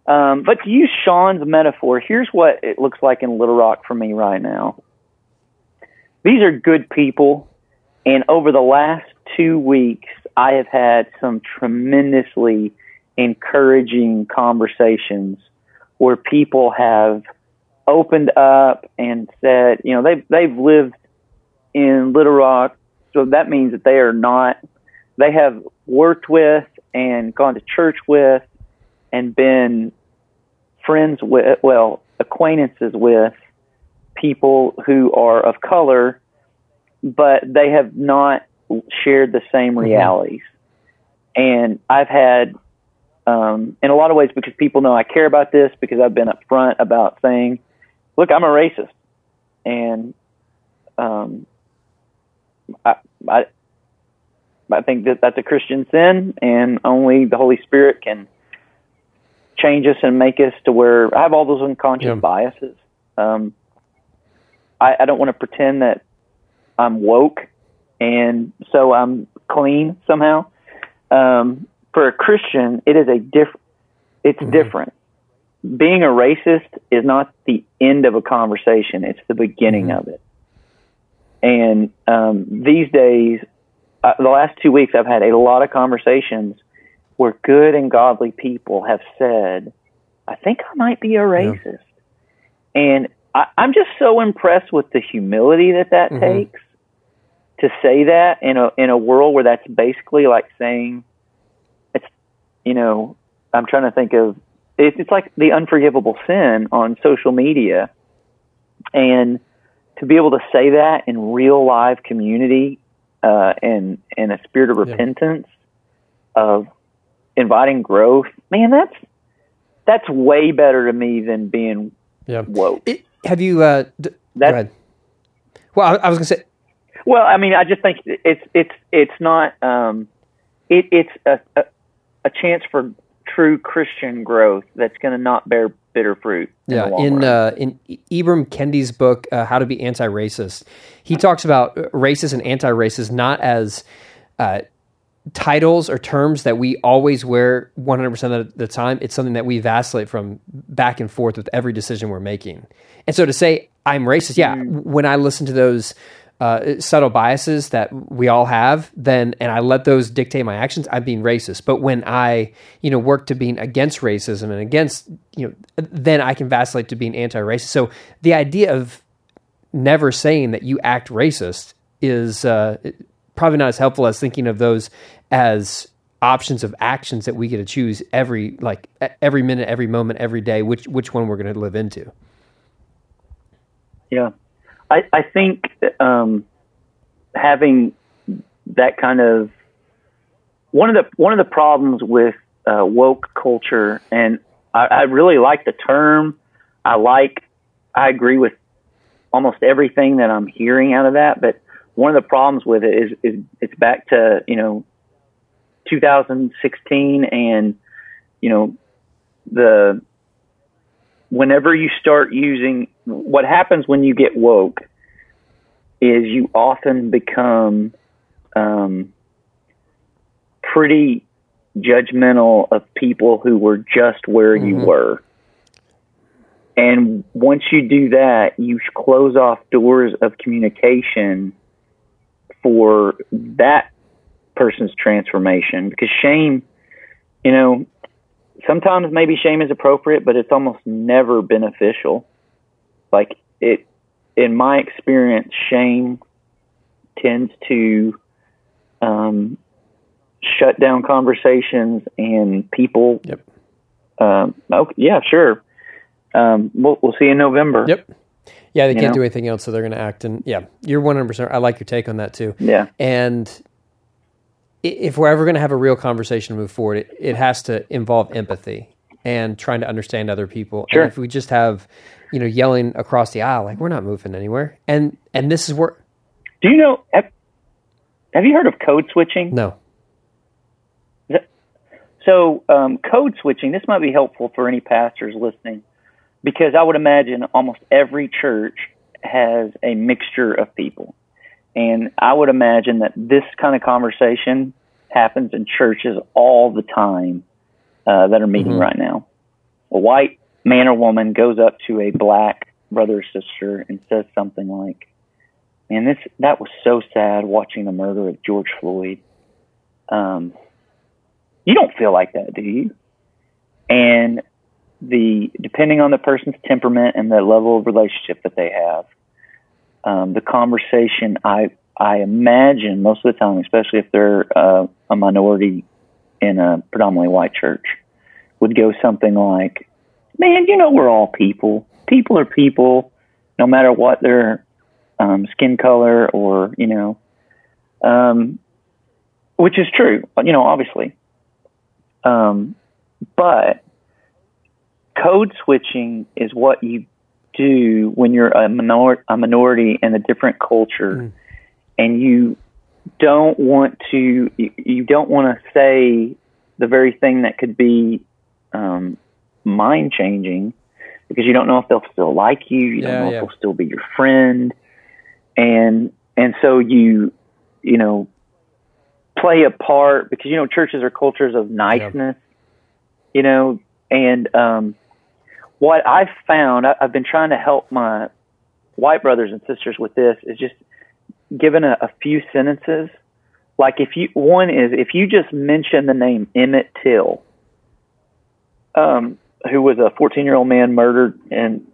um, but to use Sean's metaphor, here's what it looks like in Little Rock for me right now. These are good people, and over the last two weeks, I have had some tremendously encouraging conversations where people have opened up and said, you know, they've they've lived in Little Rock, so that means that they are not. They have worked with and gone to church with and been friends with, well, acquaintances with people who are of color, but they have not shared the same realities. And I've had, um, in a lot of ways, because people know I care about this, because I've been upfront about saying, look, I'm a racist. And um, I, I, think that that's a Christian sin, and only the Holy Spirit can change us and make us to where I have all those unconscious Yeah. biases. Um, I, I don't want to pretend that I'm woke and so I'm clean somehow. Um, for a Christian, it is a diff- It's different. Being a racist is not the end of a conversation; it's the beginning of it. And um, these days, uh, the last two weeks, I've had a lot of conversations where good and godly people have said, "I think I might be a racist," and I, I'm just so impressed with the humility that that Mhm. takes to say that in a in a world where that's basically like saying it's you know I'm trying to think of it, it's like the unforgivable sin on social media. And to be able to say that in real live community uh, and in a spirit of Yeah. repentance of inviting growth man that's that's way better to me than being Yeah. woke It, have you? Uh, d- go That- Well, I, I was going to say. Well, I mean, I just think it's it's it's not um, it, it's a, a a chance for true Christian growth that's going to not bear bitter fruit. In Yeah, in run. uh, in Ibram Kendi's book, uh, "How to Be Anti-Racist," he talks about racist and anti-racist not as uh, titles or terms that we always wear 100% of the time. It's something that we vacillate from back and forth with every decision we're making. And so to say I'm racist, yeah, when I listen to those uh, subtle biases that we all have, then and I let those dictate my actions, I'm being racist. But when I, you know, work to being against racism and against, you know, then I can vacillate to being anti-racist. So the idea of never saying that you act racist is uh, probably not as helpful as thinking of those as options of actions that we get to choose every like every minute, every moment, every day. Which which one we're going to live into. Yeah, I I think um, having that kind of one of the one of the problems with uh, woke culture, and I, I really like the term. I like, I agree with almost everything that I'm hearing out of that. But one of the problems with it is is it's back to you know 2016 and you know the whenever you start using what happens when you get woke is you often become um, pretty judgmental of people who were just where you were. And once you do that, you close off doors of communication for that person's transformation because shame, you know, sometimes maybe shame is appropriate, but it's almost never beneficial. Like it, in my experience, shame tends to um, shut down conversations and people. Yep. Um, okay, yeah, sure. Um, we'll, we'll see in November. Yep. Yeah, they can't know? do anything else, so they're going to act. And yeah, you're 100. percent I like your take on that too. Yeah. And if we're ever going to have a real conversation to move forward, it, it has to involve empathy and trying to understand other people. Sure. And if we just have, you know, yelling across the aisle, like we're not moving anywhere. And and this is where Do you know? Have, have you heard of code switching? no, So, um, code switching, this might be helpful for any pastors listening because I would imagine almost every church has a mixture of people. And I would imagine that this kind of conversation happens in churches all the time uh, that are meeting right now. A white man or woman goes up to a black brother or sister and says something like, Man, this that was so sad watching the murder of George Floyd. Um, you don't feel like that, do you? And the depending on the person's temperament and the level of relationship that they have, um, the conversation I I imagine most of the time, especially if they're uh, a minority in a predominantly white church, would go something like, "Man, you know we're all people. People are people, no matter what their um, skin color or you know." Um, which is true, you know, obviously. Um, but code switching is what you do when you're a, minor- a minority in a different culture, and you don't want to you, you don't want to say the very thing that could be um, mind changing because you don't know if they'll still like you. You Yeah, don't know yeah. if they'll still be your friend, and and so you you know play a part because you know churches are cultures of niceness, you know, and um, what I've found, I, I've been trying to help my white brothers and sisters with this is just given a, a few sentences. Like if you one is if you just mention the name Emmett Till, um, who was a 14 year old man murdered in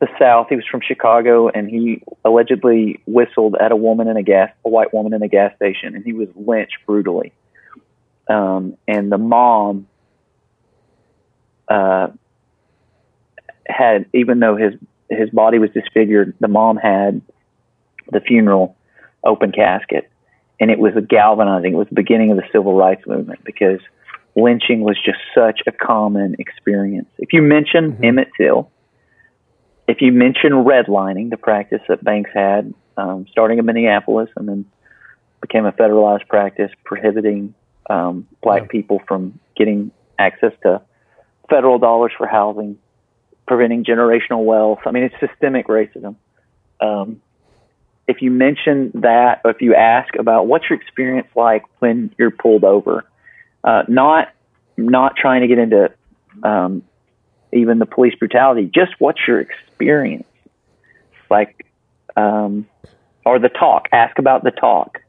the South. He was from Chicago, and he allegedly whistled at a woman in a gas, a white woman in a gas station, and he was lynched brutally. Um, and the mom uh, had, even though his his body was disfigured, the mom had the funeral open casket, and it was a galvanizing. It was the beginning of the civil rights movement because lynching was just such a common experience. If you mention Emmett Till, if you mention redlining, the practice that banks had, um, starting in Minneapolis and then became a federalized practice prohibiting um, black Yeah. people from getting access to federal dollars for housing, preventing generational wealth. I mean, it's systemic racism. Um, if you mention that, or if you ask about what's your experience like when you're pulled over, uh, not not trying to get into um, even the police brutality, just what's your experience like, um, or the talk. Ask about the talk.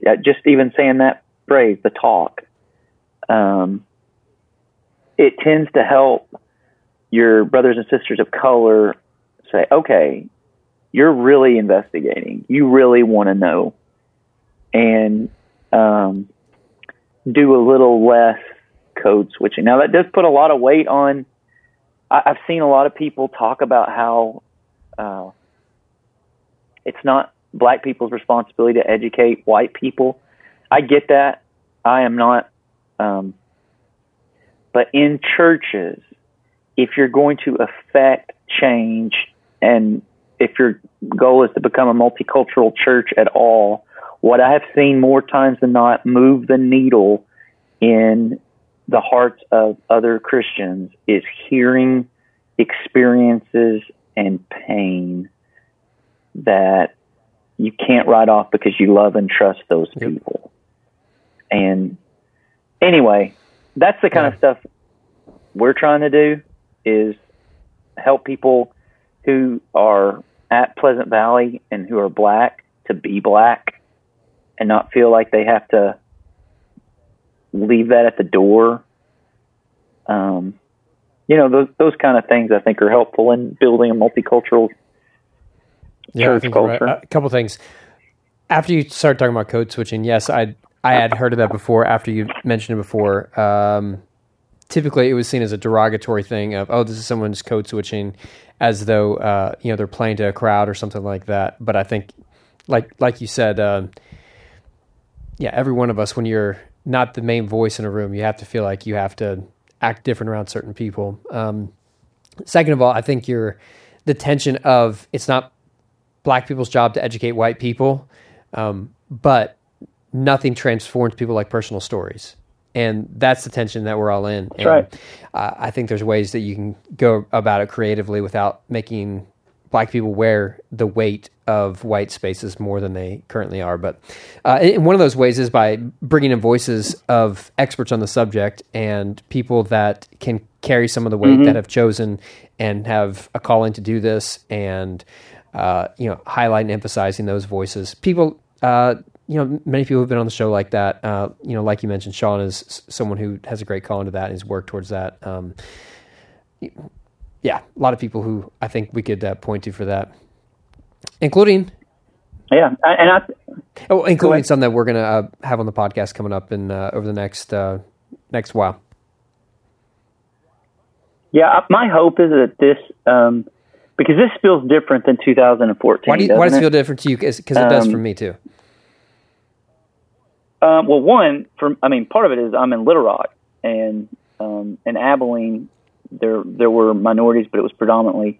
Yeah, just even saying that phrase, the talk. Um, it tends to help your brothers and sisters of color say, okay, you're really investigating. You really want to know. And um, do a little less code switching. Now, that does put a lot of weight on. I, I've seen a lot of people talk about how uh, it's not black people's responsibility to educate white people. I get that. I am not. Um, but in churches, if you're going to affect change and if your goal is to become a multicultural church at all, what I have seen more times than not move the needle in the hearts of other Christians is hearing experiences and pain that you can't write off because you love and trust those Yep. people. And anyway, that's the kind Yeah. of stuff we're trying to do is help people who are at Pleasant Valley and who are black to be black and not feel like they have to leave that at the door. Um, you know, those those kind of things I think are helpful in building a multicultural Yeah, I church think you're right. culture. A couple things. After you started talking about code switching, yes, I I had heard of that before. After you mentioned it before, um, typically it was seen as a derogatory thing of oh, this is someone's code switching, as though uh, you know they're playing to a crowd or something like that. But I think, like like you said, um, yeah, every one of us, when you're not the main voice in a room, you have to feel like you have to act different around certain people. Um, second of all, I think you're the tension of it's not black people's job to educate white people, um, but nothing transforms people like personal stories. And that's the tension that we're all in. and, right. uh, I think there's ways that you can go about it creatively without making black people wear the weight of white spaces more than they currently are. But uh, one of those ways is by bringing in voices of experts on the subject and people that can carry some of the weight that have chosen and have a calling to do this and uh, you know highlight and emphasizing those voices. People. Uh, you know, many people have been on the show like that. Uh, you know, like you mentioned, Sean is someone who has a great calling to that and has worked towards that. Um, yeah, a lot of people who I think we could uh, point to for that, including Yeah, and I oh, including some that we're gonna uh, have on the podcast coming up in uh, over the next uh, next while. yeah, my hope is that this um, because this feels different than 2014. Why do you, why does it feel different to you? Because it does for Um, me too. Um, well, one, for I mean, part of it is I'm in Little Rock, and um, in Abilene, there there were minorities, but it was predominantly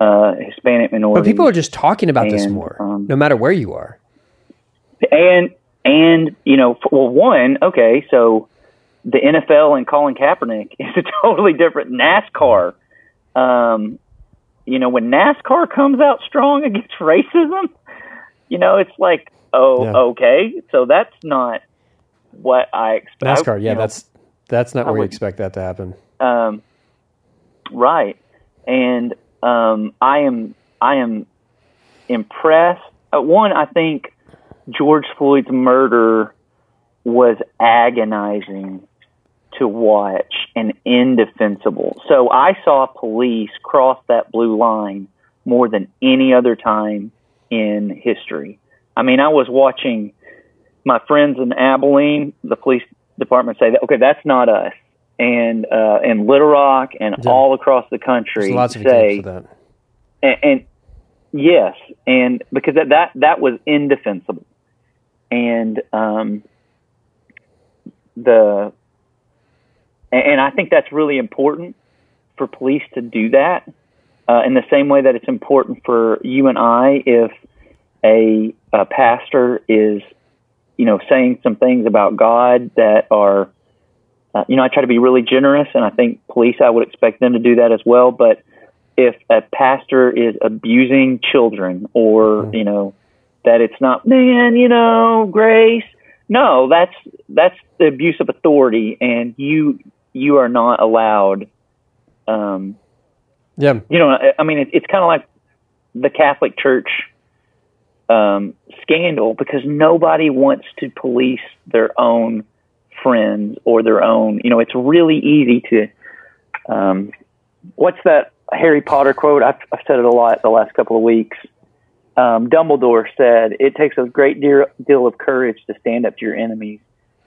uh, Hispanic minorities. But people are just talking about this more, um, no matter where you are. and and you know, f well, one, okay, so the NFL and Colin Kaepernick is a totally different NASCAR. Um, you know, when NASCAR comes out strong against racism, you know, it's like, oh, Yeah. okay, so that's not what I expect. NASCAR, yeah, you know, that's that's not I where you expect that to happen. um, right. And um, I am I am impressed. Uh, one, I think George Floyd's murder was agonizing to watch and indefensible. So I saw police cross that blue line more than any other time in history. I mean, I was watching my friends in Abilene, the police department say that okay, that's not us. And uh in Little Rock and Yeah. all across the country There's lots of say and, and yes, and because that, that that was indefensible, and um, the and, and I think that's really important for police to do that uh, in the same way that it's important for you and I if a, a pastor is you know saying some things about God that are uh, you know I try to be really generous and I think police I would expect them to do that as well but if a pastor is abusing children or you know that it's not man you know grace no that's that's the abuse of authority and you you are not allowed um Yeah, you know i, I mean it, it's kind of like the catholic church um scandal because nobody wants to police their own friends or their own you know it's really easy to um what's that Harry Potter quote? I've, I've said it a lot the last couple of weeks. Um, Dumbledore said, "It takes a great deal, of courage to stand up to your enemies,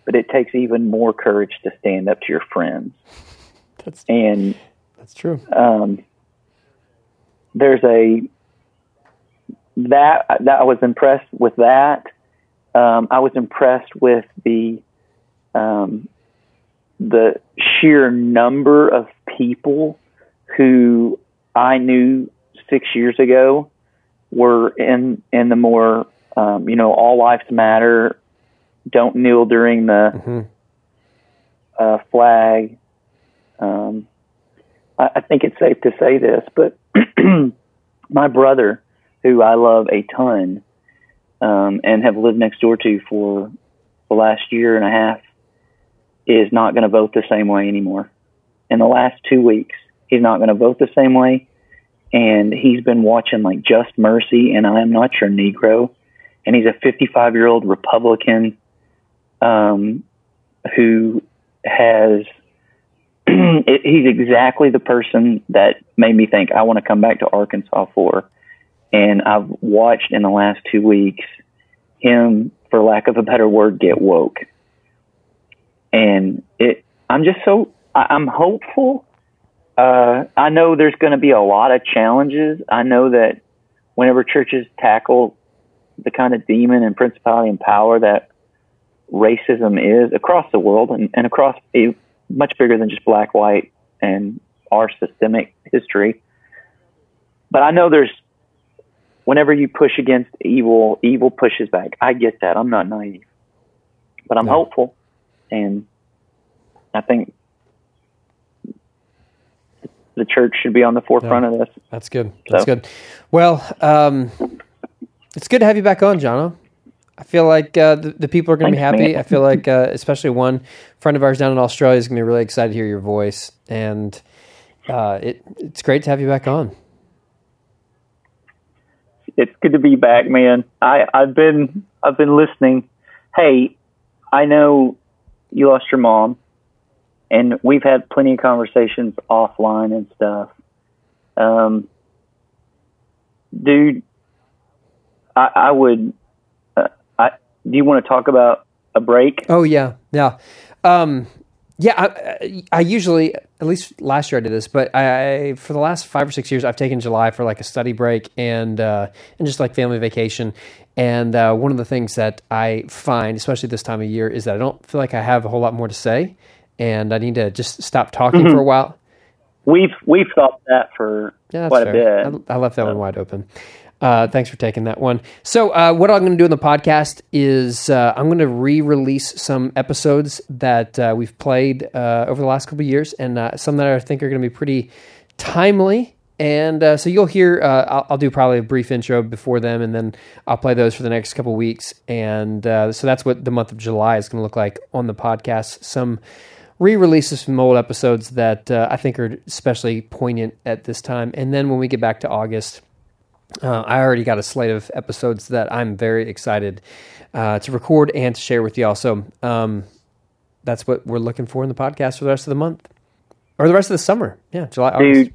but it takes even more courage to stand up to your friends." that's And that's true. um, there's a that that I was impressed with that. Um, I was impressed with the um, the sheer number of people who I knew six years ago were in in the more um, you know all lives matter, don't kneel during the Mhm. uh, flag. Um, I, I think it's safe to say this, but my brother, who I love a ton, um, and have lived next door to for the last year and a half, is not going to vote the same way anymore. In the last two weeks, he's not going to vote the same way, and he's been watching like Just Mercy and I Am Not Your Negro, and he's a 55 year old Republican um, who has it, he's exactly the person that made me think I want to come back to Arkansas for. And I've watched in the last two weeks him, for lack of a better word, get woke. And it, I'm just so, I, I'm hopeful. Uh, I know there's going to be a lot of challenges. I know that whenever churches tackle the kind of demon and principality and power that racism is across the world and, and across a much bigger than just black, white, and our systemic history. But I know there's whenever you push against evil, evil pushes back. I get that. I'm not naive, but I'm No. hopeful, and I think the church should be on the forefront of this. That's good. That's So- good. Well, um, it's good to have you back on, Jono. I feel like uh, the, the people are going to be happy. man. I feel like, uh, especially one friend of ours down in Australia is going to be really excited to hear your voice, and uh, it, it's great to have you back on. it's good to be back, man. I I've been I've been listening. Hey, I know you lost your mom, and we've had plenty of conversations offline and stuff. Um, dude, I, I would. Uh, I do you want to talk about a break? Oh yeah, yeah, um, yeah. I, I usually, at least last year, I did this, but I for the last five or six years, I've taken July for like a study break and uh, and just like family vacation. And uh, one of the things that I find, especially this time of year, is that I don't feel like I have a whole lot more to say, and I need to just stop talking for a while. We've we've thought that for Yeah, quite fair. a bit. I, I left that one wide open. Uh, thanks for taking that one. So, uh, what I'm going to do in the podcast is uh, I'm going to re-release some episodes that uh, we've played uh, over the last couple years, and uh, some that I think are going to be pretty timely. And so you'll hear. I'll, I'll do probably a brief intro before them, and then I'll play those for the next couple weeks. And so that's what the month of July is going to look like on the podcast. Some re-releases from old episodes that I think are especially poignant at this time. And then when we get back to August, uh, I already got a slate of episodes that I'm very excited uh, to record and to share with y'all. So um, that's what we're looking for in the podcast for the rest of the month or the rest of the summer. Yeah, July, August. Dude,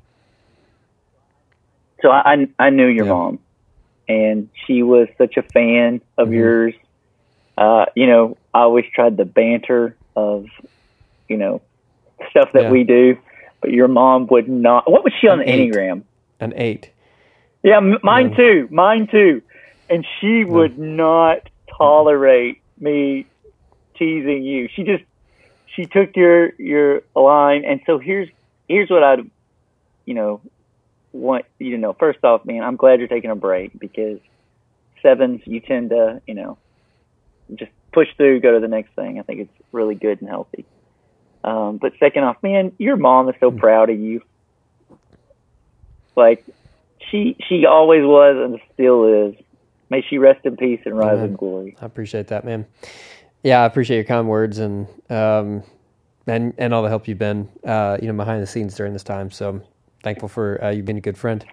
so I I knew your Yeah. mom, and she was such a fan of Mm-hmm. yours. Uh, you know, I always tried the banter of, you know, stuff that Yeah. we do, but your mom would not. What was she on An the eight. enneagram? An eight. Yeah, mine too. Mine too. And she would not tolerate me teasing you. She just she took your your line, and so here's here's what I'd you know want you to know. First off, man, I'm glad you're taking a break because sevens you tend to you know just push through, go to the next thing. I think it's really good and healthy. Um, but second off, man, your mom is so proud of you. Like she she always was and still is. May she rest in peace and rise in glory. I appreciate that, man. Yeah, I appreciate your kind words and um, and and all the help you've been, uh, you know, behind the scenes during this time. So I'm thankful for uh, you being a good friend.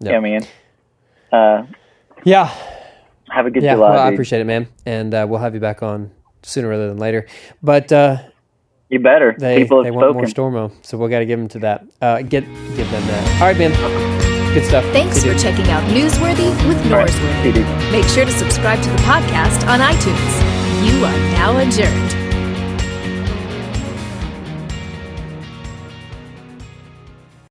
Yeah. Yeah, man. Uh, Yeah, have a good yeah. July. well, I appreciate it, man, and uh, we'll have you back on sooner rather than later. But uh, You better. they People they have want more. Stormo, so we got to give them to that. Uh, get give them that. All right, man. Good stuff. Thanks See for dude. checking out Newsworthy with All right. Norsworthy. you, dude. Make sure to subscribe to the podcast on iTunes. You are now adjourned.